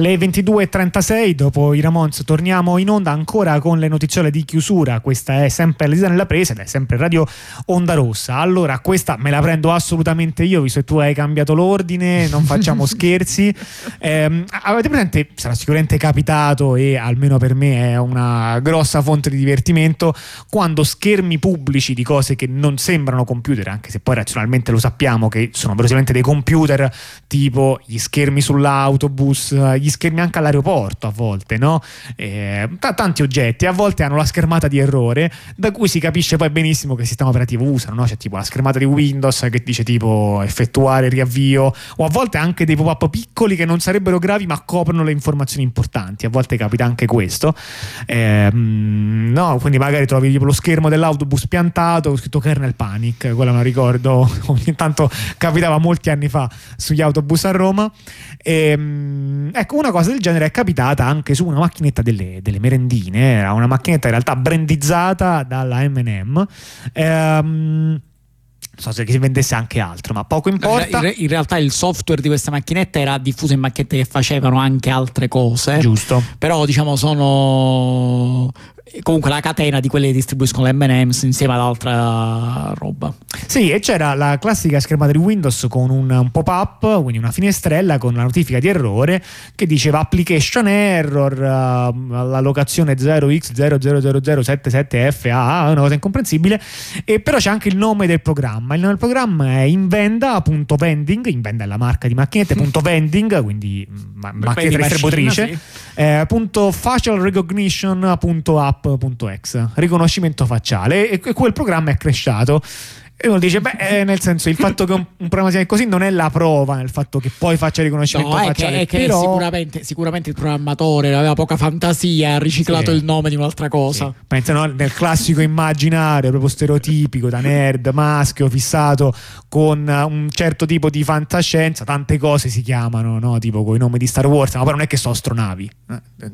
Alle 22.36, dopo i Ramons, torniamo in onda ancora con le notiziole di chiusura. Questa è sempre Elisa nella presa ed è sempre Radio Onda Rossa. Allora, questa me la prendo assolutamente io, visto che tu hai cambiato l'ordine, non facciamo scherzi. Eh, avete presente, sarà sicuramente capitato e almeno per me è una grossa fonte di divertimento, quando schermi pubblici di cose che non sembrano computer, anche se poi razionalmente lo sappiamo che sono verosimilmente dei computer, tipo gli schermi sull'autobus, gli schermi anche all'aeroporto a volte, no? Eh, t- tanti oggetti, a volte hanno la schermata di errore, da cui si capisce poi benissimo che sistema operativo usano, no? C'è tipo la schermata di Windows che dice tipo effettuare riavvio, o a volte anche dei pop-up piccoli che non sarebbero gravi ma coprono le informazioni importanti, a volte capita anche questo. Eh, no, quindi magari trovi tipo lo schermo dell'autobus piantato, scritto kernel panic, quello me ricordo, ogni tanto capitava molti anni fa sugli autobus a Roma. E, ehm, ecco, una cosa del genere è capitata anche su una macchinetta delle, delle merendine, era una macchinetta in realtà brandizzata dalla MM. Ehm, non so se si vendesse anche altro, ma poco importa. In, realtà il software di questa macchinetta era diffuso in macchinette che facevano anche altre cose. Giusto. Però diciamo sono comunque la catena di quelle che distribuiscono le M&M's insieme ad altra roba. Sì, e c'era la classica schermata di Windows con un, un, pop-up, quindi una finestrella con la notifica di errore che diceva application error, uh, la locazione 0x000077FA, una cosa incomprensibile, e però c'è anche il nome del programma. Il nome del programma è invenda.vending, invenda è la marca di macchinette, punto vending, quindi ma- macchinetta distributrice, sì. eh, punto facial recognition.app app.exe, riconoscimento facciale, e quel programma è cresciuto e uno dice, beh, eh, nel senso, il fatto che un, un programma sia così non è la prova nel fatto che poi faccia riconoscimento no, facciale. È che, è però... sicuramente, sicuramente, il programmatore aveva poca fantasia, ha riciclato sì. il nome di un'altra cosa. Sì. Pensa no, nel classico immaginario, proprio stereotipico, da nerd, maschio, fissato, con un certo tipo di fantascienza, tante cose si chiamano, no? tipo con i nomi di Star Wars, ma poi non è che sono astronavi. Eh,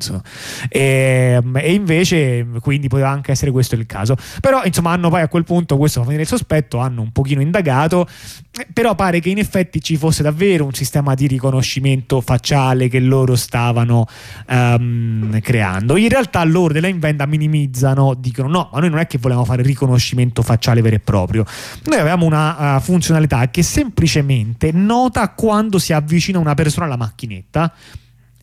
e, e invece, quindi poteva anche essere questo il caso. Però, insomma, hanno poi a quel punto, questo fa venire il sospetto, hanno un pochino indagato, però pare che in effetti ci fosse davvero un sistema di riconoscimento facciale che loro stavano um, creando. In realtà loro della invenda minimizzano, dicono no, ma noi non è che volevamo fare riconoscimento facciale vero e proprio. Noi avevamo una uh, funzionalità che semplicemente nota quando si avvicina una persona alla macchinetta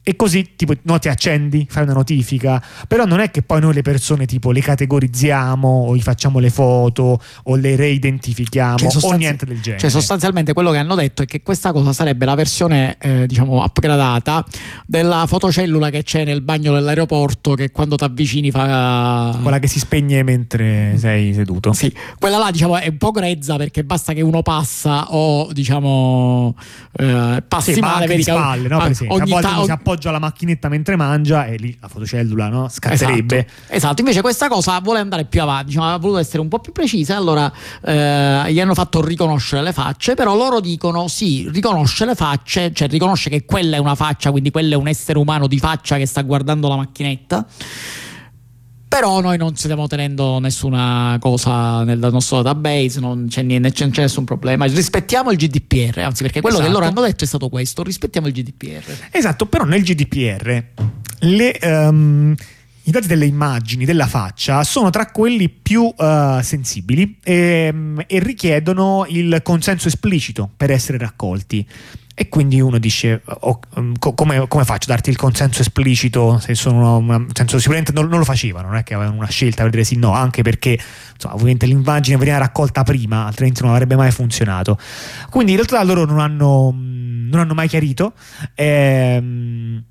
e così tipo no, ti accendi, fai una notifica, però non è che poi noi le persone tipo le categorizziamo o gli facciamo le foto o le reidentifichiamo cioè, o niente del genere. Cioè sostanzialmente quello che hanno detto è che questa cosa sarebbe la versione eh, diciamo upgradata della fotocellula che c'è nel bagno dell'aeroporto che quando ti avvicini fa... Quella che si spegne mentre sei seduto. Sì, quella là diciamo è un po' grezza perché basta che uno passa o diciamo eh, passi sì, male, vedi spalle, no? Per esempio, ogni ta- appoggia la macchinetta mentre mangia e lì la fotocellula no? scatterebbe. Esatto. esatto. invece questa cosa vuole andare più avanti, diciamo, ha voluto essere un po' più precisa, allora eh, gli hanno fatto riconoscere le facce, però loro dicono sì, riconosce le facce, cioè riconosce che quella è una faccia, quindi quello è un essere umano di faccia che sta guardando la macchinetta però noi non stiamo tenendo nessuna cosa nel nostro database, non c'è, niente, c'è, c'è nessun problema. Rispettiamo il GDPR, anzi perché quello esatto. che loro hanno detto è stato questo, rispettiamo il GDPR. Esatto, però nel GDPR le... Um i dati delle immagini della faccia sono tra quelli più uh, sensibili e, e, richiedono il consenso esplicito per essere raccolti. E quindi uno dice: oh, come, come, faccio a darti il consenso esplicito? Se sono una, senso, sicuramente non, non, lo facevano, non è che avevano una scelta per dire sì, no, anche perché insomma, ovviamente l'immagine veniva raccolta prima, altrimenti non avrebbe mai funzionato. Quindi in realtà loro non hanno, non hanno mai chiarito. Ehm,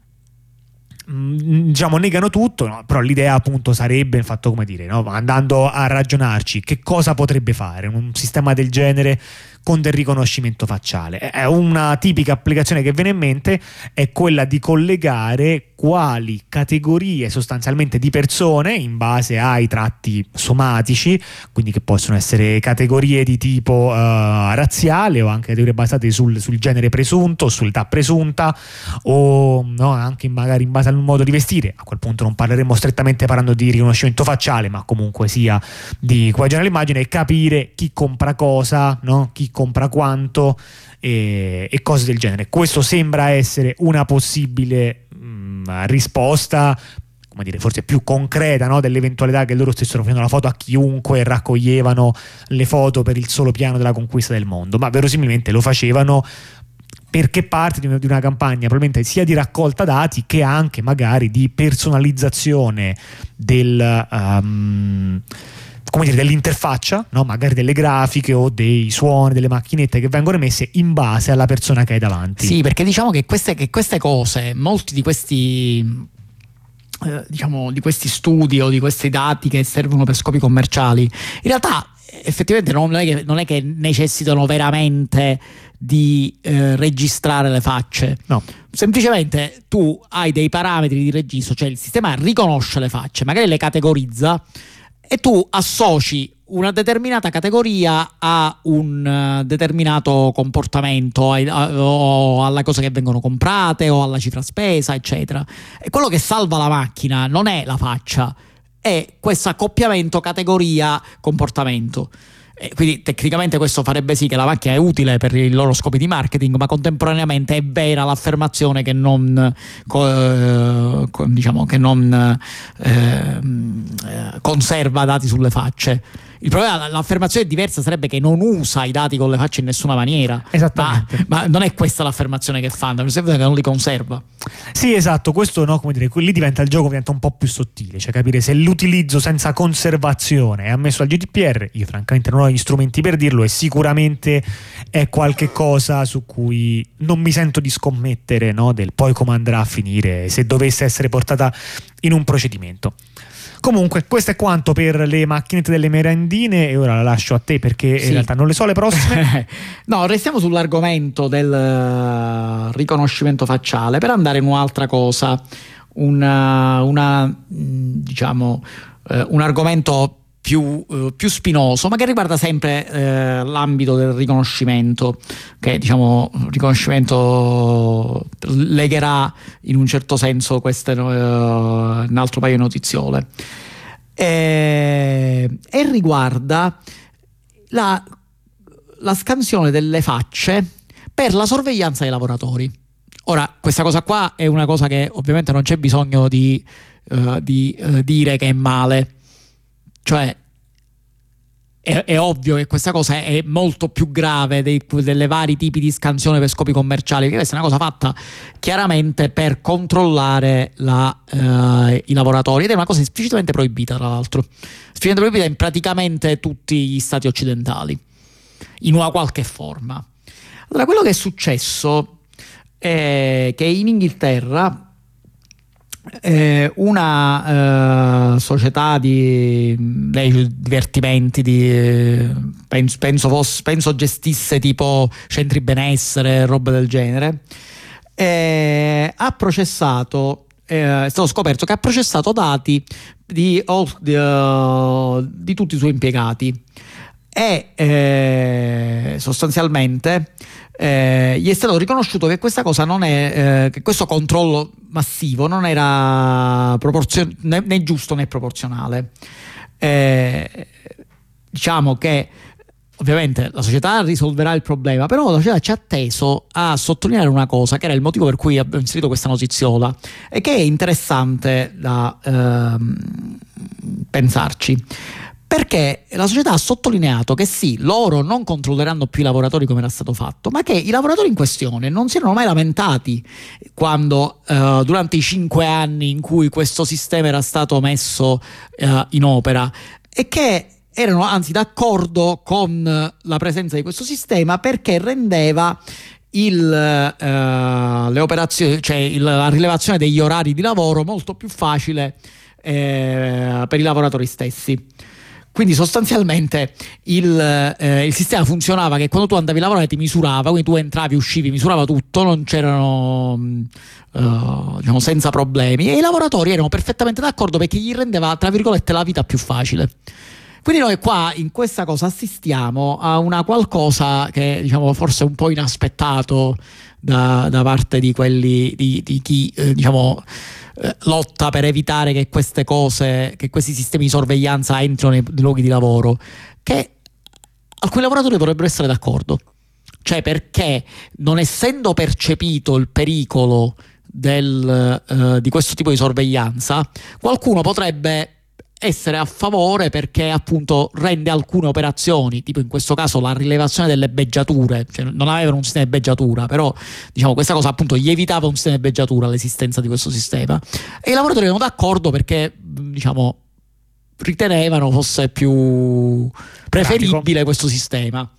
diciamo negano tutto no? però l'idea appunto sarebbe il fatto come dire no? andando a ragionarci che cosa potrebbe fare un sistema del genere con del riconoscimento facciale. È una tipica applicazione che viene in mente è quella di collegare quali categorie sostanzialmente di persone in base ai tratti somatici, quindi che possono essere categorie di tipo uh, razziale o anche categorie basate sul, sul genere presunto, sull'età presunta o no, anche magari in base al modo di vestire. A quel punto non parleremo strettamente parlando di riconoscimento facciale, ma comunque sia di coagionare l'immagine e capire chi compra cosa, no? chi compra quanto e, e cose del genere. Questo sembra essere una possibile mh, mm, risposta come dire, forse più concreta no? dell'eventualità che loro stessero facendo la foto a chiunque raccoglievano le foto per il solo piano della conquista del mondo, ma verosimilmente lo facevano perché parte di una, campagna probabilmente sia di raccolta dati che anche magari di personalizzazione del, um, dire, dell'interfaccia, no? magari delle grafiche o dei suoni, delle macchinette che vengono emesse in base alla persona che hai davanti. Sì, perché diciamo che queste, che queste cose, molti di questi eh, diciamo, di questi studi o di questi dati che servono per scopi commerciali, in realtà effettivamente non è che, non è che necessitano veramente di eh, registrare le facce. No. Semplicemente tu hai dei parametri di registro, cioè il sistema riconosce le facce, magari le categorizza e tu associ una determinata categoria a un uh, determinato comportamento o alla cosa che vengono comprate o alla cifra spesa, eccetera. E quello che salva la macchina non è la faccia, è questo accoppiamento categoria-comportamento. E quindi tecnicamente questo farebbe sì che la macchina è utile per i loro scopi di marketing, ma contemporaneamente è vera l'affermazione che non, eh, diciamo, che non eh, conserva dati sulle facce. Il problema, l'affermazione diversa sarebbe che non usa i dati con le facce in nessuna maniera. Esattamente. Ma, ma non è questa l'affermazione che fanno, mi sembra che non li conserva. Sì, esatto, questo no, come dire, lì diventa il gioco diventa un po' più sottile, cioè capire se l'utilizzo senza conservazione è ammesso al GDPR, io francamente non ho gli strumenti per dirlo e sicuramente è qualche cosa su cui non mi sento di scommettere no, del poi come andrà a finire se dovesse essere portata in un procedimento. Comunque, questo è quanto per le macchinette delle merendine e ora la lascio a te perché sì. in realtà non le so le prossime. no, restiamo sull'argomento del uh, riconoscimento facciale per andare in un'altra cosa, una, una mm, diciamo, uh, un argomento più, uh, più, spinoso, ma che riguarda sempre uh, l'ambito del riconoscimento, che diciamo riconoscimento legherà in un certo senso queste, uh, un altro paio di notiziole. E, e riguarda la, la scansione delle facce per la sorveglianza dei lavoratori. Ora, questa cosa qua è una cosa che ovviamente non c'è bisogno di, di dire che è male cioè, è, è, ovvio che questa cosa è molto più grave dei, delle vari tipi di scansione per scopi commerciali, perché questa è una cosa fatta chiaramente per controllare la, eh, i lavoratori ed è una cosa esplicitamente proibita, tra l'altro. Esplicitamente proibita in praticamente tutti gli stati occidentali, in una qualche forma. Allora, quello che è successo è che in Inghilterra eh, una eh, società di lei, divertimenti di, eh, penso, penso, fosse, penso, gestisse tipo centri benessere roba del genere. Eh, ha processato eh, è stato scoperto che ha processato dati di, di, uh, di tutti i suoi impiegati. E sostanzialmente eh, gli è stato riconosciuto che questa cosa non è, eh, che questo controllo massivo non era proporzio- né, né giusto né proporzionale. Eh, diciamo che ovviamente la società risolverà il problema, però la società ci ha teso a sottolineare una cosa che era il motivo per cui abbiamo inserito questa notiziola e che è interessante da ehm, pensarci perché la società ha sottolineato che sì, loro non controlleranno più i lavoratori come era stato fatto, ma che i lavoratori in questione non si erano mai lamentati quando uh, durante i cinque anni in cui questo sistema era stato messo uh, in opera e che erano anzi d'accordo con la presenza di questo sistema perché rendeva il, uh, le operazioni, cioè il, la rilevazione degli orari di lavoro molto più facile eh, per i lavoratori stessi. Quindi sostanzialmente il, eh, il, sistema funzionava che quando tu andavi a lavorare ti misurava, quindi tu entravi, uscivi, misurava tutto, non c'erano uh, diciamo senza problemi e i lavoratori erano perfettamente d'accordo perché gli rendeva tra virgolette la vita più facile. Quindi noi qua in questa cosa assistiamo a una qualcosa che diciamo forse un po' inaspettato da, da parte di quelli di, di chi eh, diciamo eh, lotta per evitare che queste cose, che questi sistemi di sorveglianza entrino nei luoghi di lavoro, che alcuni lavoratori dovrebbero essere d'accordo. Cioè perché non essendo percepito il pericolo del, uh, di questo tipo di sorveglianza, qualcuno potrebbe essere a favore perché appunto rende alcune operazioni, tipo in questo caso la rilevazione delle beggiature, cioè non avevano un sistema di beggiatura, però diciamo questa cosa appunto gli evitava un sistema di beggiatura l'esistenza di questo sistema e i lavoratori erano d'accordo perché diciamo ritenevano fosse più preferibile Pratico. questo sistema.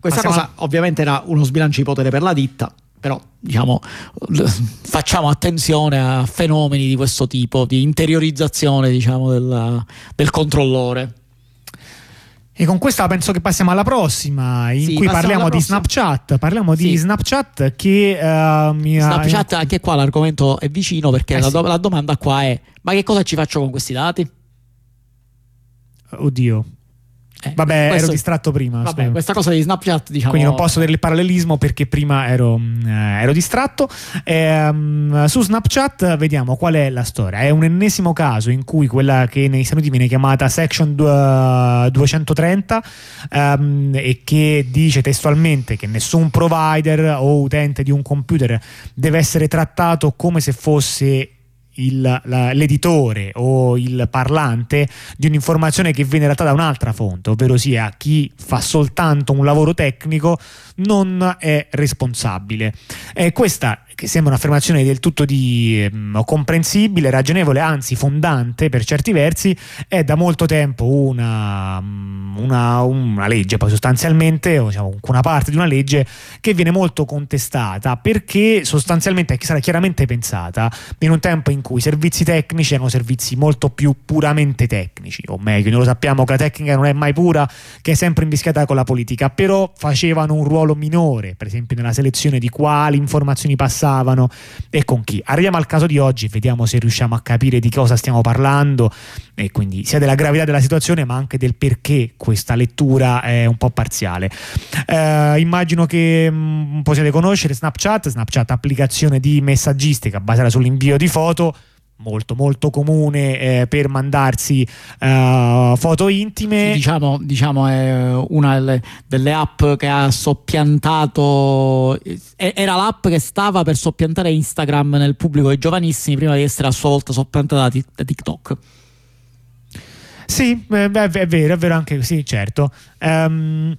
Questa cosa a... ovviamente era uno sbilancio di potere per la ditta, però diciamo, facciamo attenzione a fenomeni di questo tipo, di interiorizzazione diciamo, del, del controllore. E con questa penso che passiamo alla prossima, in sì, cui parliamo di Snapchat. Parliamo sì. di Snapchat che uh, mi Snapchat, ha... anche qua l'argomento è vicino perché eh la, do- sì. la domanda qua è: ma che cosa ci faccio con questi dati? Oddio, eh, Vabbè, questo, ero distratto prima. Vabbè, questa cosa di Snapchat, diciamo. Quindi non posso vedere il parallelismo perché prima ero, eh, ero distratto. Eh, su Snapchat vediamo qual è la storia. È un ennesimo caso in cui quella che nei Stati Uniti viene chiamata Section 230 ehm, e che dice testualmente che nessun provider o utente di un computer deve essere trattato come se fosse il, la, l'editore o il parlante di un'informazione che viene data da un'altra fonte, ovvero sia chi fa soltanto un lavoro tecnico non è responsabile. E questa che sembra un'affermazione del tutto di, eh, comprensibile, ragionevole, anzi fondante per certi versi, è da molto tempo una, una, una legge, poi sostanzialmente, diciamo una parte di una legge che viene molto contestata perché sostanzialmente sarà chiaramente pensata in un tempo in cui i servizi tecnici erano servizi molto più puramente tecnici, o meglio, noi lo sappiamo che la tecnica non è mai pura, che è sempre invischiata con la politica, però facevano un ruolo minore, per esempio nella selezione di quali informazioni passare passavano e con chi. Arriviamo al caso di oggi, vediamo se riusciamo a capire di cosa stiamo parlando e quindi sia della gravità della situazione ma anche del perché questa lettura è un po' parziale. Eh, immagino che mh, mm, possiate conoscere Snapchat, Snapchat applicazione di messaggistica basata sull'invio di foto molto molto comune eh, per mandarsi uh, foto intime. Sì, diciamo, diciamo, è una delle, delle, app che ha soppiantato, era l'app che stava per soppiantare Instagram nel pubblico dei giovanissimi prima di essere a sua volta soppiantata da TikTok. Sì, è, vero, è vero anche così, certo. Um,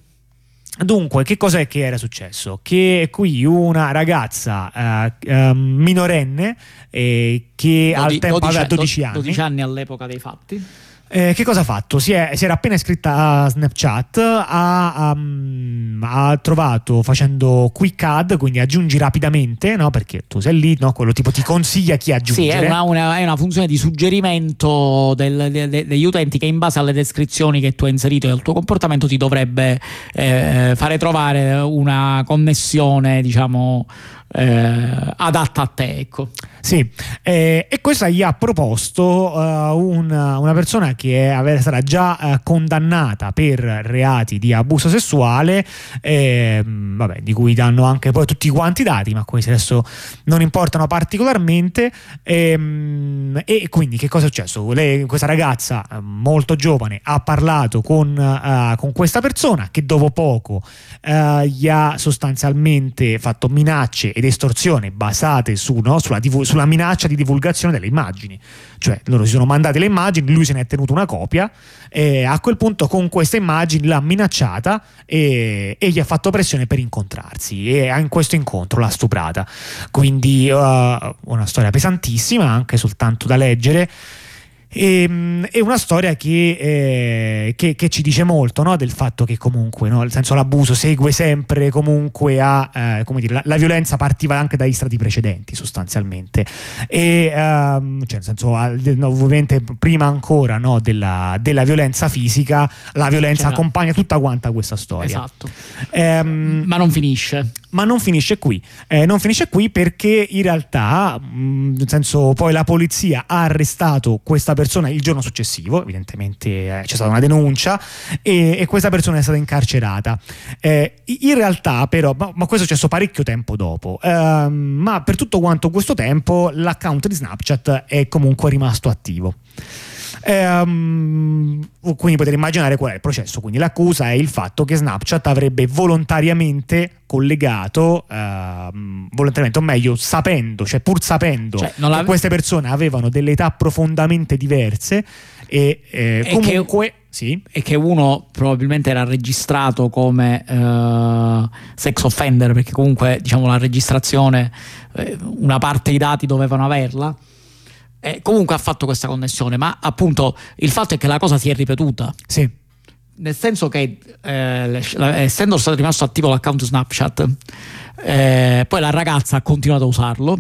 Dunque, che cos'è che era successo? Che qui una ragazza uh, uh, minorenne eh, che Dodi, al tempo 12, aveva 12 anni, 12 anni all'epoca dei fatti, eh, che cosa ha fatto? Si, è, si, era appena iscritta a Snapchat, ha, um, ha, trovato facendo quick add, quindi aggiungi rapidamente, no? perché tu sei lì, no? quello tipo ti consiglia chi aggiungere. Sì, è una, una, è una funzione di suggerimento del, de, de, degli utenti che in base alle descrizioni che tu hai inserito nel tuo comportamento ti dovrebbe eh, fare trovare una connessione, diciamo, eh, adatta a te. Ecco. Sì, eh, e questa gli ha proposto uh, una, una, persona che è, sarà già uh, condannata per reati di abuso sessuale, eh, vabbè, di cui danno anche poi tutti quanti i dati, ma questi adesso non importano particolarmente. Ehm, e quindi che cosa è successo? Lei, questa ragazza eh, molto giovane ha parlato con, uh, con questa persona che dopo poco gli ha sostanzialmente fatto minacce ed estorsione basate su, no, sulla, sulla, minaccia di divulgazione delle immagini. Cioè loro si sono mandate le immagini, lui se ne è tenuto una copia e a quel punto con queste immagini l'ha minacciata e, e gli ha fatto pressione per incontrarsi e in questo incontro l'ha stuprata. Quindi uh, una storia pesantissima, anche soltanto da leggere. E, ehm, è una storia che, eh, che, che, ci dice molto no? del fatto che comunque no? nel senso l'abuso segue sempre comunque a eh, come dire, la, la, violenza partiva anche dagli stati precedenti sostanzialmente e um, cioè nel senso ovviamente prima ancora no? della, della, violenza fisica la violenza C'era. accompagna tutta quanta questa storia esatto um, ma non finisce ma non finisce qui eh, non finisce qui perché in realtà mh, nel senso poi la polizia ha arrestato questa persona il giorno successivo, evidentemente eh, c'è stata una denuncia e, e, questa persona è stata incarcerata. Eh, in realtà però, ma, ma, questo è successo parecchio tempo dopo, eh, ma per tutto quanto questo tempo l'account di Snapchat è comunque rimasto attivo. Ehm, quindi potete immaginare qual è il processo. Quindi l'accusa è il fatto che Snapchat avrebbe volontariamente collegato, ehm, volontariamente, o meglio, sapendo, cioè pur sapendo Cioè, che queste persone avevano delle età profondamente diverse e, eh, E comunque... Sì, e che uno probabilmente era registrato come eh, sex offender perché comunque diciamo la registrazione eh, una parte dei dati dovevano averla e comunque ha fatto questa connessione ma appunto il fatto è che la cosa si è ripetuta sì. nel senso che eh, essendo stato rimasto attivo l'account Snapchat eh, poi la ragazza ha continuato a usarlo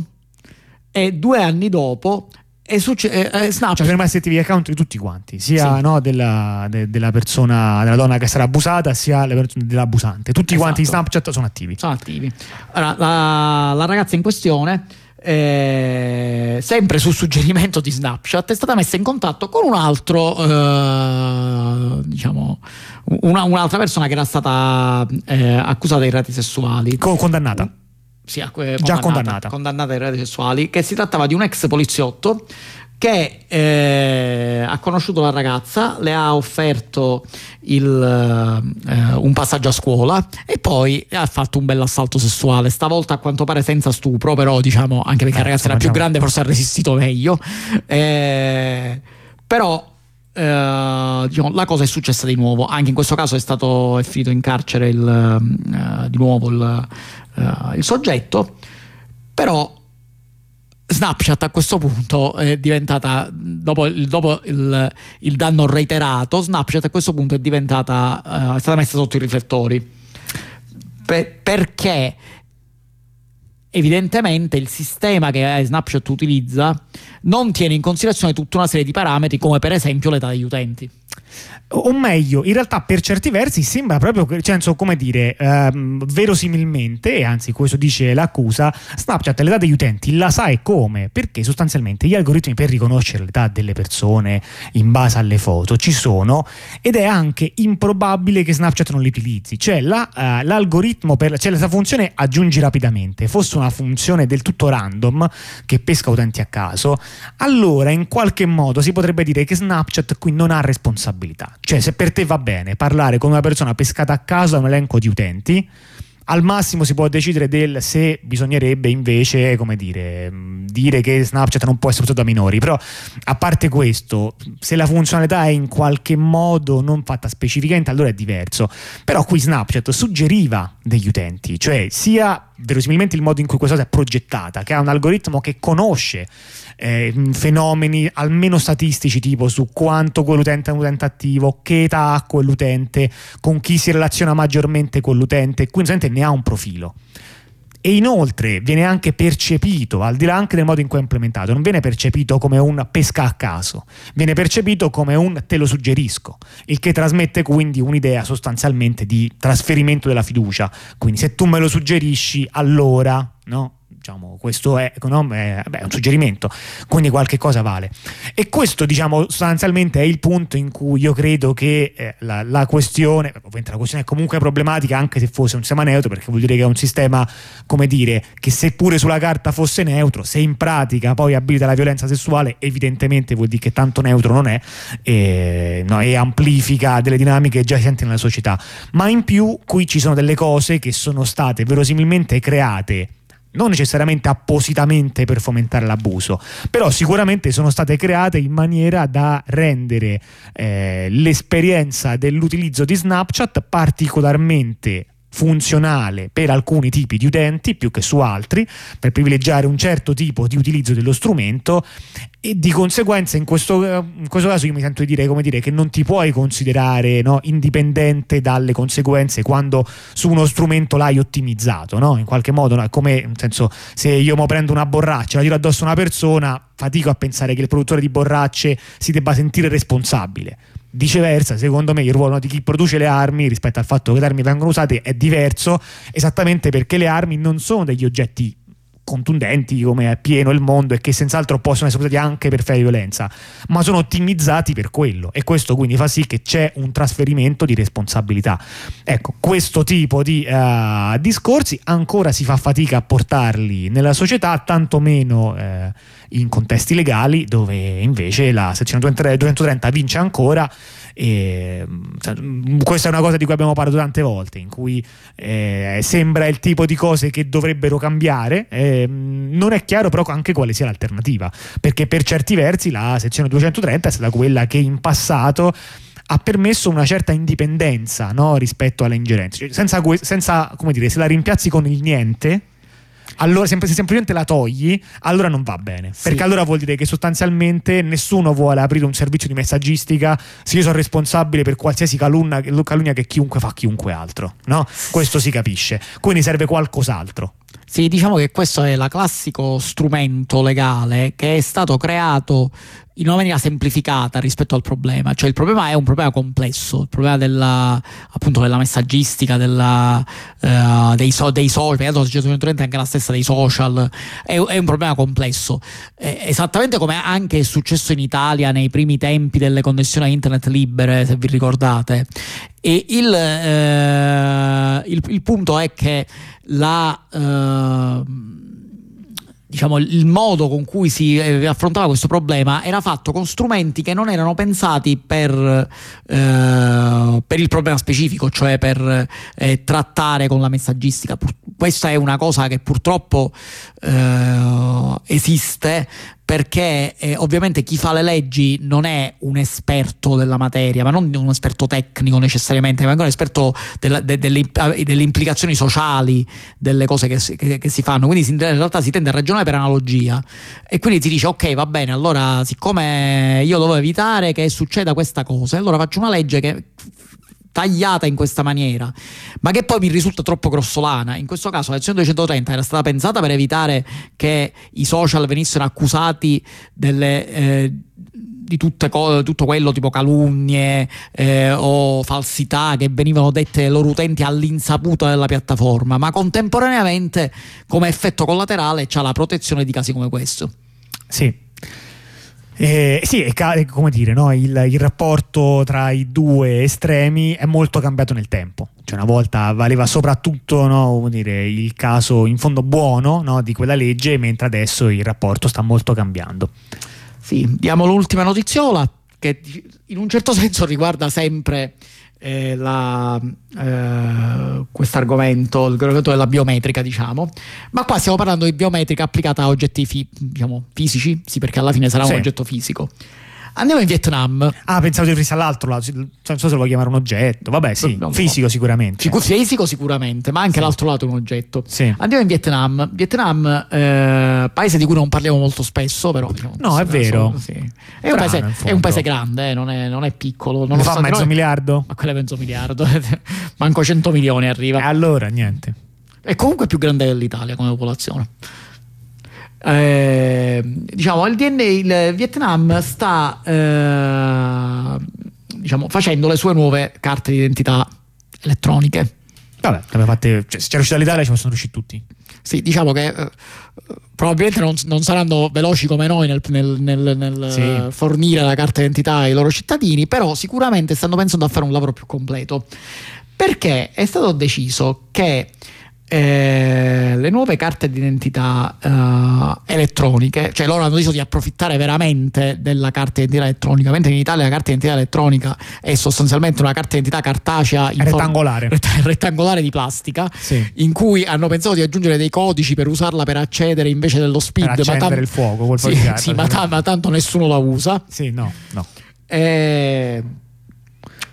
e due anni dopo è succe- eh, eh, Snapchat Cioè, sono rimasti attivi gli account di tutti quanti, sia Sì. no, della, de- della persona, della donna che sarà abusata, sia dell'abusante. Tutti quanti di Esatto. Snapchat sono attivi. sono attivi. Allora, la, la ragazza in questione, eh, sempre su suggerimento di Snapchat, è stata messa in contatto con un altro, eh, diciamo, una- un'altra persona che era stata eh, accusata di reati sessuali. Co- condannata. Sì, acque- Già condannata. condannata ai reati sessuali, che si trattava di un ex poliziotto che eh, ha conosciuto la ragazza, le ha offerto il, eh, un passaggio a scuola e poi ha fatto un bel assalto sessuale, stavolta a quanto pare senza stupro, però diciamo anche perché Eh, la ragazza era più diciamo- grande forse ha resistito meglio, Eh, però eh, diciamo, la cosa è successa di nuovo, anche in questo caso è stato è finito in carcere il, eh, di nuovo il, eh, il soggetto, però Snapchat a questo punto è diventata, dopo, il, dopo il- il danno reiterato, Snapchat a questo punto è diventata, eh, è stata messa sotto i riflettori. Per- perché evidentemente il sistema che eh, Snapchat utilizza non tiene in considerazione tutta una serie di parametri come per esempio l'età degli utenti. O meglio, in realtà per certi versi sembra proprio, cioè, insomma, come dire, ehm, verosimilmente, anzi questo dice l'accusa, Snapchat l'età degli utenti la sa e come? Perché sostanzialmente gli algoritmi per riconoscere l'età delle persone in base alle foto ci sono ed è anche improbabile che Snapchat non li utilizzi. Cioè la, eh, l'algoritmo, per, cioè la funzione aggiungi rapidamente, fosse una funzione del tutto random che pesca utenti a caso, allora in qualche modo si potrebbe dire che Snapchat qui non ha responsabilità. Cioè, se per te va bene parlare con una persona pescata a caso da un elenco di utenti, al massimo si può decidere del se bisognerebbe invece, come dire, mh, dire che Snapchat non può essere usato da minori. Però, a parte questo, se la funzionalità è in qualche modo non fatta specificamente, allora è diverso. Però qui Snapchat suggeriva degli utenti, cioè sia verosimilmente il modo in cui questa cosa è progettata, che ha un algoritmo che conosce eh, fenomeni almeno statistici tipo su quanto quell'utente è un utente attivo, che età ha quell'utente, con chi si relaziona maggiormente con l'utente, quindi l'utente ne ha un profilo. E inoltre viene anche percepito, al di là anche del modo in cui è implementato, non viene percepito come un pesca a caso, viene percepito come un te lo suggerisco, il che trasmette quindi un'idea sostanzialmente di trasferimento della fiducia. Quindi se tu me lo suggerisci, allora, no? Diciamo, questo è, no, è, beh, un suggerimento, quindi qualche cosa vale. E questo, diciamo, sostanzialmente è il punto in cui io credo che eh, la, la questione, ovviamente la questione è comunque problematica anche se fosse un sistema neutro, perché vuol dire che è un sistema, come dire, che seppure sulla carta fosse neutro, se in pratica poi abilita la violenza sessuale, evidentemente vuol dire che tanto neutro non è e, no, e amplifica delle dinamiche già esistenti nella società. Ma in più qui ci sono delle cose che sono state verosimilmente create non necessariamente appositamente per fomentare l'abuso, però sicuramente sono state create in maniera da rendere eh, l'esperienza dell'utilizzo di Snapchat particolarmente funzionale per alcuni tipi di utenti più che su altri, per privilegiare un certo tipo di utilizzo dello strumento e di conseguenza in questo, in questo caso io mi sento di dire, come dire che non ti puoi considerare no, indipendente dalle conseguenze quando su uno strumento l'hai ottimizzato, no? in qualche modo è come senso se io mo prendo una borraccia la tiro addosso a una persona fatico a pensare che il produttore di borracce si debba sentire responsabile Viceversa, secondo me il ruolo di chi produce le armi rispetto al fatto che le armi vengono usate è diverso, esattamente perché le armi non sono degli oggetti contundenti come è pieno il mondo e che senz'altro possono essere usati anche per fare violenza, ma sono ottimizzati per quello e questo quindi fa sì che c'è un trasferimento di responsabilità. Ecco, questo tipo di uh, discorsi ancora si fa fatica a portarli nella società, tantomeno eh, in contesti legali dove invece la sezione 230 vince ancora e, cioè, questa è una cosa di cui abbiamo parlato tante volte, in cui eh, sembra il tipo di cose che dovrebbero cambiare. Eh, non è chiaro però anche quale sia l'alternativa, perché per certi versi la sezione 230 è stata quella che in passato ha permesso una certa indipendenza no, rispetto alle ingerenze. Cioè, senza, senza, come dire, se la rimpiazzi con il niente, allora se semplicemente la togli, allora non va bene. Sì. Perché allora vuol dire che sostanzialmente nessuno vuole aprire un servizio di messaggistica se io sono responsabile per qualsiasi calunnia, calunnia che chiunque fa chiunque altro. No? Questo si capisce. Quindi serve qualcos'altro. Sì, diciamo che questo è il classico strumento legale che è stato creato in una maniera semplificata rispetto al problema, cioè il problema è un problema complesso, il problema della, appunto, della messaggistica, della, uh, dei, so, dei social, società è anche la stessa dei social, è, è un problema complesso, è esattamente come anche è successo in Italia nei primi tempi delle connessioni a internet libere, se vi ricordate. E il, uh, il, il punto è che la... Uh, diciamo, il modo con cui si eh, affrontava questo problema era fatto con strumenti che non erano pensati per, eh, per il problema specifico, cioè per eh, trattare con la messaggistica. Questa è una cosa che purtroppo eh, esiste perché eh, ovviamente chi fa le leggi non è un esperto della materia, ma non un esperto tecnico necessariamente, ma anche un esperto della, de, delle, delle, implicazioni sociali delle cose che, che, che si fanno. Quindi in realtà si tende a ragionare per analogia e quindi si dice ok va bene, allora siccome io devo evitare che succeda questa cosa, allora faccio una legge che tagliata in questa maniera, ma che poi mi risulta troppo grossolana. In questo caso la lezione 230 era stata pensata per evitare che i social venissero accusati delle... Eh, di tutte, tutto quello tipo calunnie eh, o falsità che venivano dette ai loro utenti all'insaputa della piattaforma, ma contemporaneamente come effetto collaterale c'ha la protezione di casi come questo. Sì, eh, sì, è, come dire, no? il, il, rapporto tra i due estremi è molto cambiato nel tempo. Cioè, una volta valeva soprattutto no, dire, il caso in fondo buono no, di quella legge, mentre adesso il rapporto sta molto cambiando. Sì, diamo l'ultima notiziola che in un certo senso riguarda sempre eh, eh, questo argomento, l'argomento della biometrica, diciamo. Ma qua stiamo parlando di biometrica applicata a oggetti fi- diciamo, fisici, sì, perché alla fine sarà sì. un oggetto fisico. Andiamo in Vietnam. Ah, pensavo di risalire all'altro lato. Non so se lo vuoi chiamare un oggetto. Vabbè, sì, no, fisico no. sicuramente. Fico, fisico sicuramente, ma anche sì. l'altro lato è un oggetto. Sì. Andiamo in Vietnam. Vietnam, eh, paese di cui non parliamo molto spesso, però. Diciamo, no, è vero. Sì. È, un paese, è, un paese, grande, eh, non, è, non, è, piccolo. Non ne fa mezzo miliardo? Ma quello è mezzo miliardo. Manco 100 milioni arriva. E allora, niente. È comunque più grande dell'Italia come popolazione. Eh, diciamo il, DNA, il Vietnam sta eh, diciamo, facendo le sue nuove carte di identità elettroniche. Vabbè, fatte, cioè, se c'è riuscita l'Italia ci possono riuscire tutti. Sì, diciamo che eh, probabilmente non, non, saranno veloci come noi nel, nel, nel, nel sì. fornire la carta d'identità ai loro cittadini, però sicuramente stanno pensando a fare un lavoro più completo. Perché è stato deciso che eh, le nuove carte d'identità eh, elettroniche, cioè loro hanno deciso di approfittare veramente della carta d'identità elettronica, mentre in Italia la carta d'identità elettronica è sostanzialmente una carta d'identità cartacea rettangolare. Form- rettangolare di plastica, sì. in cui hanno pensato di aggiungere dei codici per usarla per accedere invece dello speed. Per accendere ma tam- il fuoco, sì, sì, ma, t- ma, tanto nessuno la usa. Sì, no, no. Eh,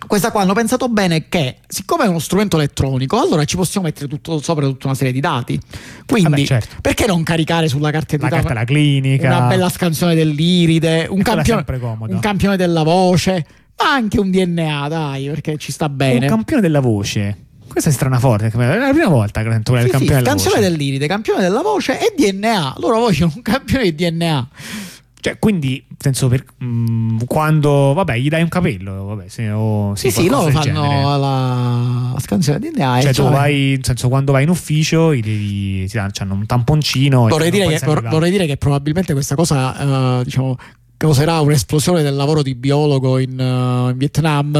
questa qua hanno pensato bene che siccome è uno strumento elettronico allora ci possiamo mettere tutto sopra tutta una serie di dati quindi Vabbè, certo. perché non caricare sulla carta di carta la clinica una bella scansione dell'iride un, campione, un campione della voce ma anche un DNA dai perché ci sta bene un campione della voce questa è strana forte, è la prima volta che sento il sì, campione sì, della voce. dell'iride, campione della voce e DNA. Loro vogliono un campione di DNA. Cioè, quindi, senso per, mh, mm, quando vabbè, gli dai un capello, vabbè, se, o, sì, sì, loro fanno la, la scansione di DNA. Cioè, tu vai, nel senso, quando vai in ufficio, gli devi, ti danno un tamponcino. Vorrei dire, che, vorrei dire che probabilmente questa cosa, uh, diciamo causerà un'esplosione del lavoro di biologo in, uh, in, Vietnam,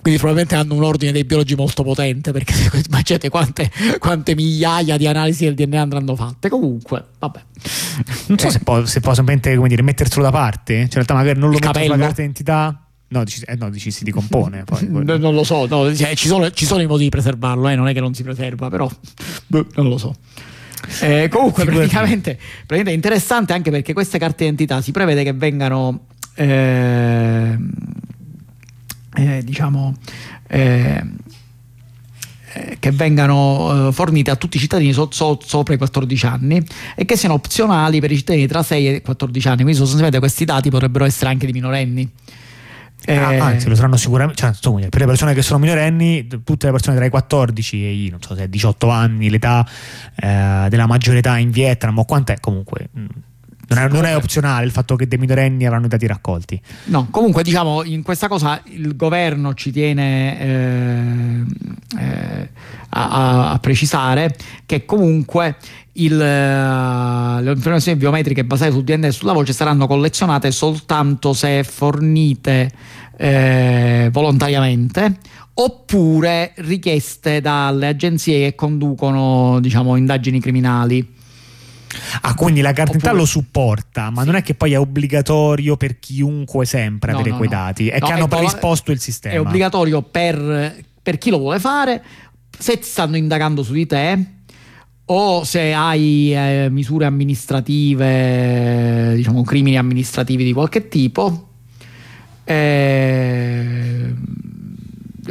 quindi probabilmente hanno un ordine dei biologi molto potente, perché immaginate quante, quante migliaia di analisi del DNA andranno fatte. Comunque, vabbè. Non so eh. se, può, se può semplicemente come dire, metterselo da parte, cioè in realtà magari non lo metto sulla carta d'identità. No, dici, eh, no, dici si decompone. Poi, no, non lo so, no, cioè, ci, sono, ci, sono, i modi di preservarlo, eh, non è che non si preserva, però boh, non lo so. Eh, comunque, praticamente, praticamente, è interessante anche perché queste carte d'identità si prevede che vengano, eh, eh, diciamo, eh, eh, che vengano eh, fornite a tutti i cittadini so, so, sopra i 14 anni e che siano opzionali per i cittadini tra 6 e 14 anni. Quindi, sostanzialmente, questi dati potrebbero essere anche di minorenni. Eh, ah, anzi, lo saranno sicuramente. Cioè, per le persone che sono minorenni, tutte le persone tra i 14 e i non so se 18 anni, l'età eh, della maggiore età in Vietnam o quant'è, comunque. Mh, mm, non è, non è, opzionale il fatto che dei minorenni avranno i dati raccolti. No, comunque diciamo in questa cosa il governo ci tiene eh, eh, a, a, precisare che comunque il, uh, le informazioni biometriche basate sul DNA e sulla voce saranno collezionate soltanto se fornite eh, volontariamente oppure richieste dalle agenzie che conducono diciamo, indagini criminali. Ah, quindi la carta Oppure... lo supporta, ma sì. non è che poi è obbligatorio per chiunque sempre no, avere no, quei no. dati, è che hanno predisposto il sistema. È obbligatorio per, per chi lo vuole fare, se stanno indagando su di te o se hai eh, misure amministrative, diciamo crimini amministrativi di qualche tipo. Eh,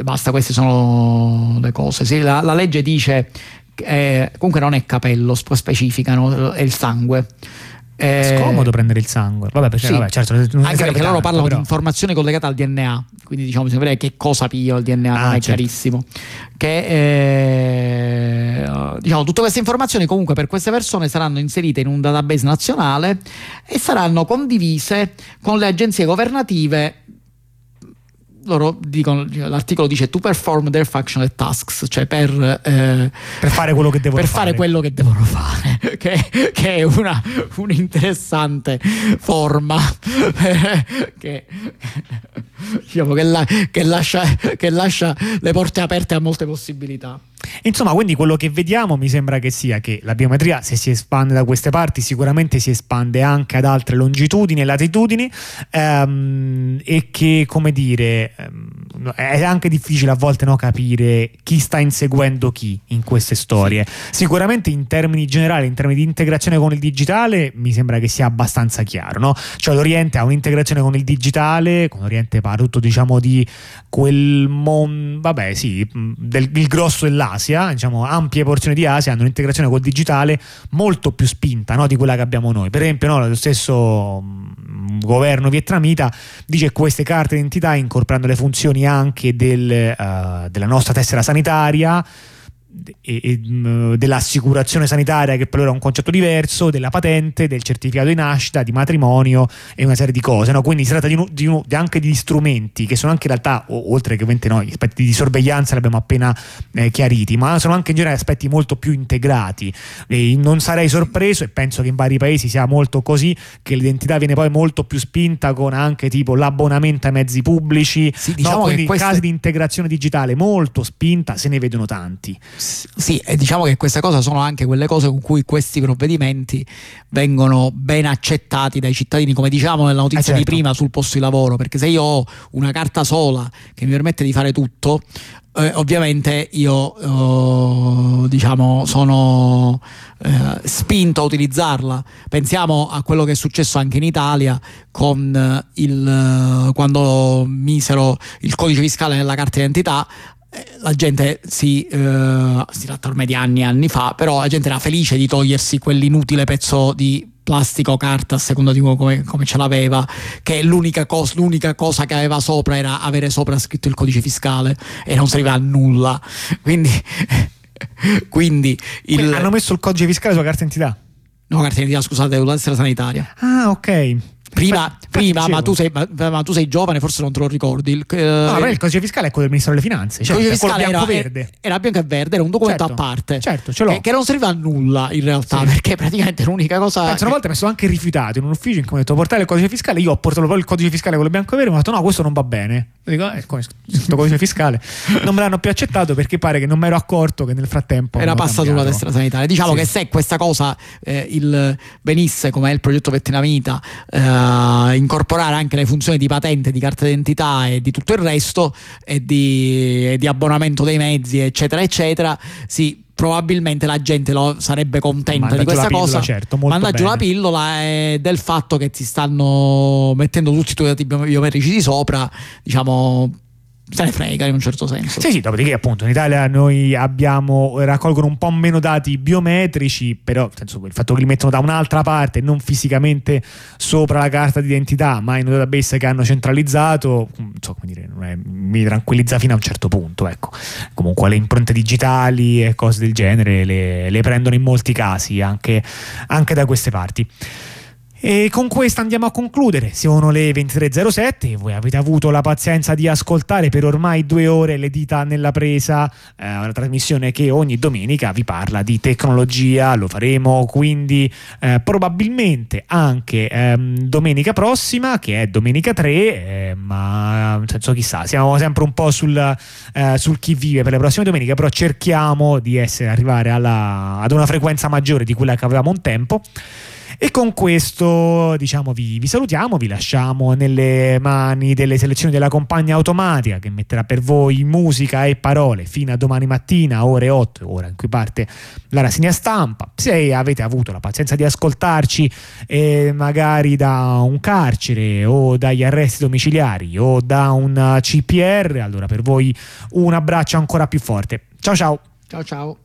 basta, queste sono le cose. Sì, la, la, legge dice, eh, comunque non è capello, specificano, è il sangue. È scomodo prendere il sangue. Vabbè, perché, sì. vabbè, certo, anche perché loro parlano però. di informazioni collegate al DNA, quindi diciamo bisogna vedere che cosa pio il DNA, ah, non è certo. chiarissimo. Che eh, diciamo, tutte queste informazioni comunque per queste persone saranno inserite in un database nazionale e saranno condivise con le agenzie governative loro dicono, l'articolo dice to perform their functional tasks, cioè per, eh, per fare quello che devono per fare. fare quello che devono fare, che, che è una, un'interessante forma che, diciamo, che, la, che, lascia, che lascia le porte aperte a molte possibilità. Insomma, quindi quello che vediamo mi sembra che sia che la biometria, se si espande da queste parti, sicuramente si espande anche ad altre longitudini e latitudini ehm, e che, come dire, ehm, è anche difficile a volte no, capire chi sta inseguendo chi in queste storie. Sì. Sicuramente in termini generali, in termini di integrazione con il digitale, mi sembra che sia abbastanza chiaro. No? Cioè l'Oriente ha un'integrazione con il digitale, con l'Oriente parla tutto diciamo di quel mondo, vabbè sì, del, il grosso dell'Asia l'Asia, diciamo ampie porzioni di Asia hanno un'integrazione col digitale molto più spinta no, di quella che abbiamo noi. Per esempio, no, lo stesso mm, governo vietnamita dice che queste carte d'identità, incorporando le funzioni anche del, uh, della nostra tessera sanitaria, e, e, mm, dell'assicurazione sanitaria che per loro è un concetto diverso, della patente, del certificato di nascita, di matrimonio e una serie di cose. No? Quindi si tratta di, un, di, un, anche di strumenti che sono anche in realtà, o, oltre che ovviamente noi, aspetti di sorveglianza li abbiamo appena eh, chiariti, ma sono anche in generale aspetti molto più integrati. E non sarei sorpreso, e penso che in vari paesi sia molto così, che l'identità viene poi molto più spinta con anche tipo l'abbonamento ai mezzi pubblici, sì, diciamo no? quindi queste... casi di integrazione digitale molto spinta, se ne vedono tanti. Sì, e diciamo che queste cose sono anche quelle cose con cui questi provvedimenti vengono ben accettati dai cittadini, come diciamo nella notizia eh certo. di prima sul posto di lavoro, perché se io ho una carta sola che mi permette di fare tutto, eh, ovviamente io eh, diciamo sono eh, spinto a utilizzarla. Pensiamo a quello che è successo anche in Italia con il, quando misero il codice fiscale nella carta d'identità eh, la gente si, uh, si tratta ormai di anni e anni fa, però la gente era felice di togliersi quell'inutile pezzo di plastica o carta, a seconda di come, come ce l'aveva, che l'unica, cos- l'unica, cosa che aveva sopra era avere sopra scritto il codice fiscale e non serviva a nulla. Quindi, quindi il... hanno messo il codice fiscale sulla carta d'identità? No, carta d'identità, scusate, sulla tessera sanitaria. Ah, ok. Prima, prima ma, tu sei, ma, ma, tu sei, giovane, forse non te lo ricordi. Il, eh, no, il codice fiscale è quello del Ministero delle Finanze. Cioè, il codice fiscale bianco era, verde. era bianco e verde, era un documento certo, a parte. Certo, ce l'ho. Che, che, non serviva a nulla in realtà, sì. perché praticamente l'unica cosa. Penso, una volta mi sono anche rifiutato in un ufficio in cui mi ho detto portare il codice fiscale. Io ho portato poi il codice fiscale quello bianco e verde. Mi ho detto no, questo non va bene. E dico, eh, questo codice fiscale. Non me l'hanno più accettato perché pare che non mi ero accorto che nel frattempo. Era passato sulla destra sanitaria. Diciamo sì. che se questa cosa eh, il, venisse come è il progetto Pettina Vita, eh, incorporare anche le funzioni di patente, di carta d'identità e di tutto il resto, e di, e di abbonamento dei mezzi, eccetera, eccetera, sì probabilmente la gente lo, sarebbe contenta Manda di questa pillola, cosa. Certo, Manda giù la pillola e del fatto che ti stanno mettendo tutti i tuoi dati biometrici di sopra, diciamo se ne frega in un certo senso. Sì, sì, dopodiché appunto in Italia noi abbiamo, raccolgono un po' meno dati biometrici, però senso, il fatto che li mettono da un'altra parte, non fisicamente sopra la carta d'identità, ma in un database che hanno centralizzato, so dire, è, mi tranquillizza fino a un certo punto, ecco. Comunque le impronte digitali e cose del genere le, le prendono in molti casi anche, anche da queste parti. E con questo andiamo a concludere. Sono le 23.07 voi avete avuto la pazienza di ascoltare per ormai due ore le dita nella presa, eh, una trasmissione che ogni domenica vi parla di tecnologia. Lo faremo quindi eh, probabilmente anche ehm, domenica prossima, che è domenica 3, eh, ma nel senso chissà, siamo sempre un po' sul, eh, sul, chi vive per le prossime domeniche, però cerchiamo di essere, arrivare alla, ad una frequenza maggiore di quella che avevamo un tempo. E con questo diciamo vi, vi, salutiamo, vi lasciamo nelle mani delle selezioni della compagna automatica che metterà per voi musica e parole fino a domani mattina, ore 8, ora in cui parte la rassegna stampa. Se avete avuto la pazienza di ascoltarci eh, magari da un carcere o dagli arresti domiciliari o da un CPR, allora per voi un abbraccio ancora più forte. Ciao ciao. Ciao ciao.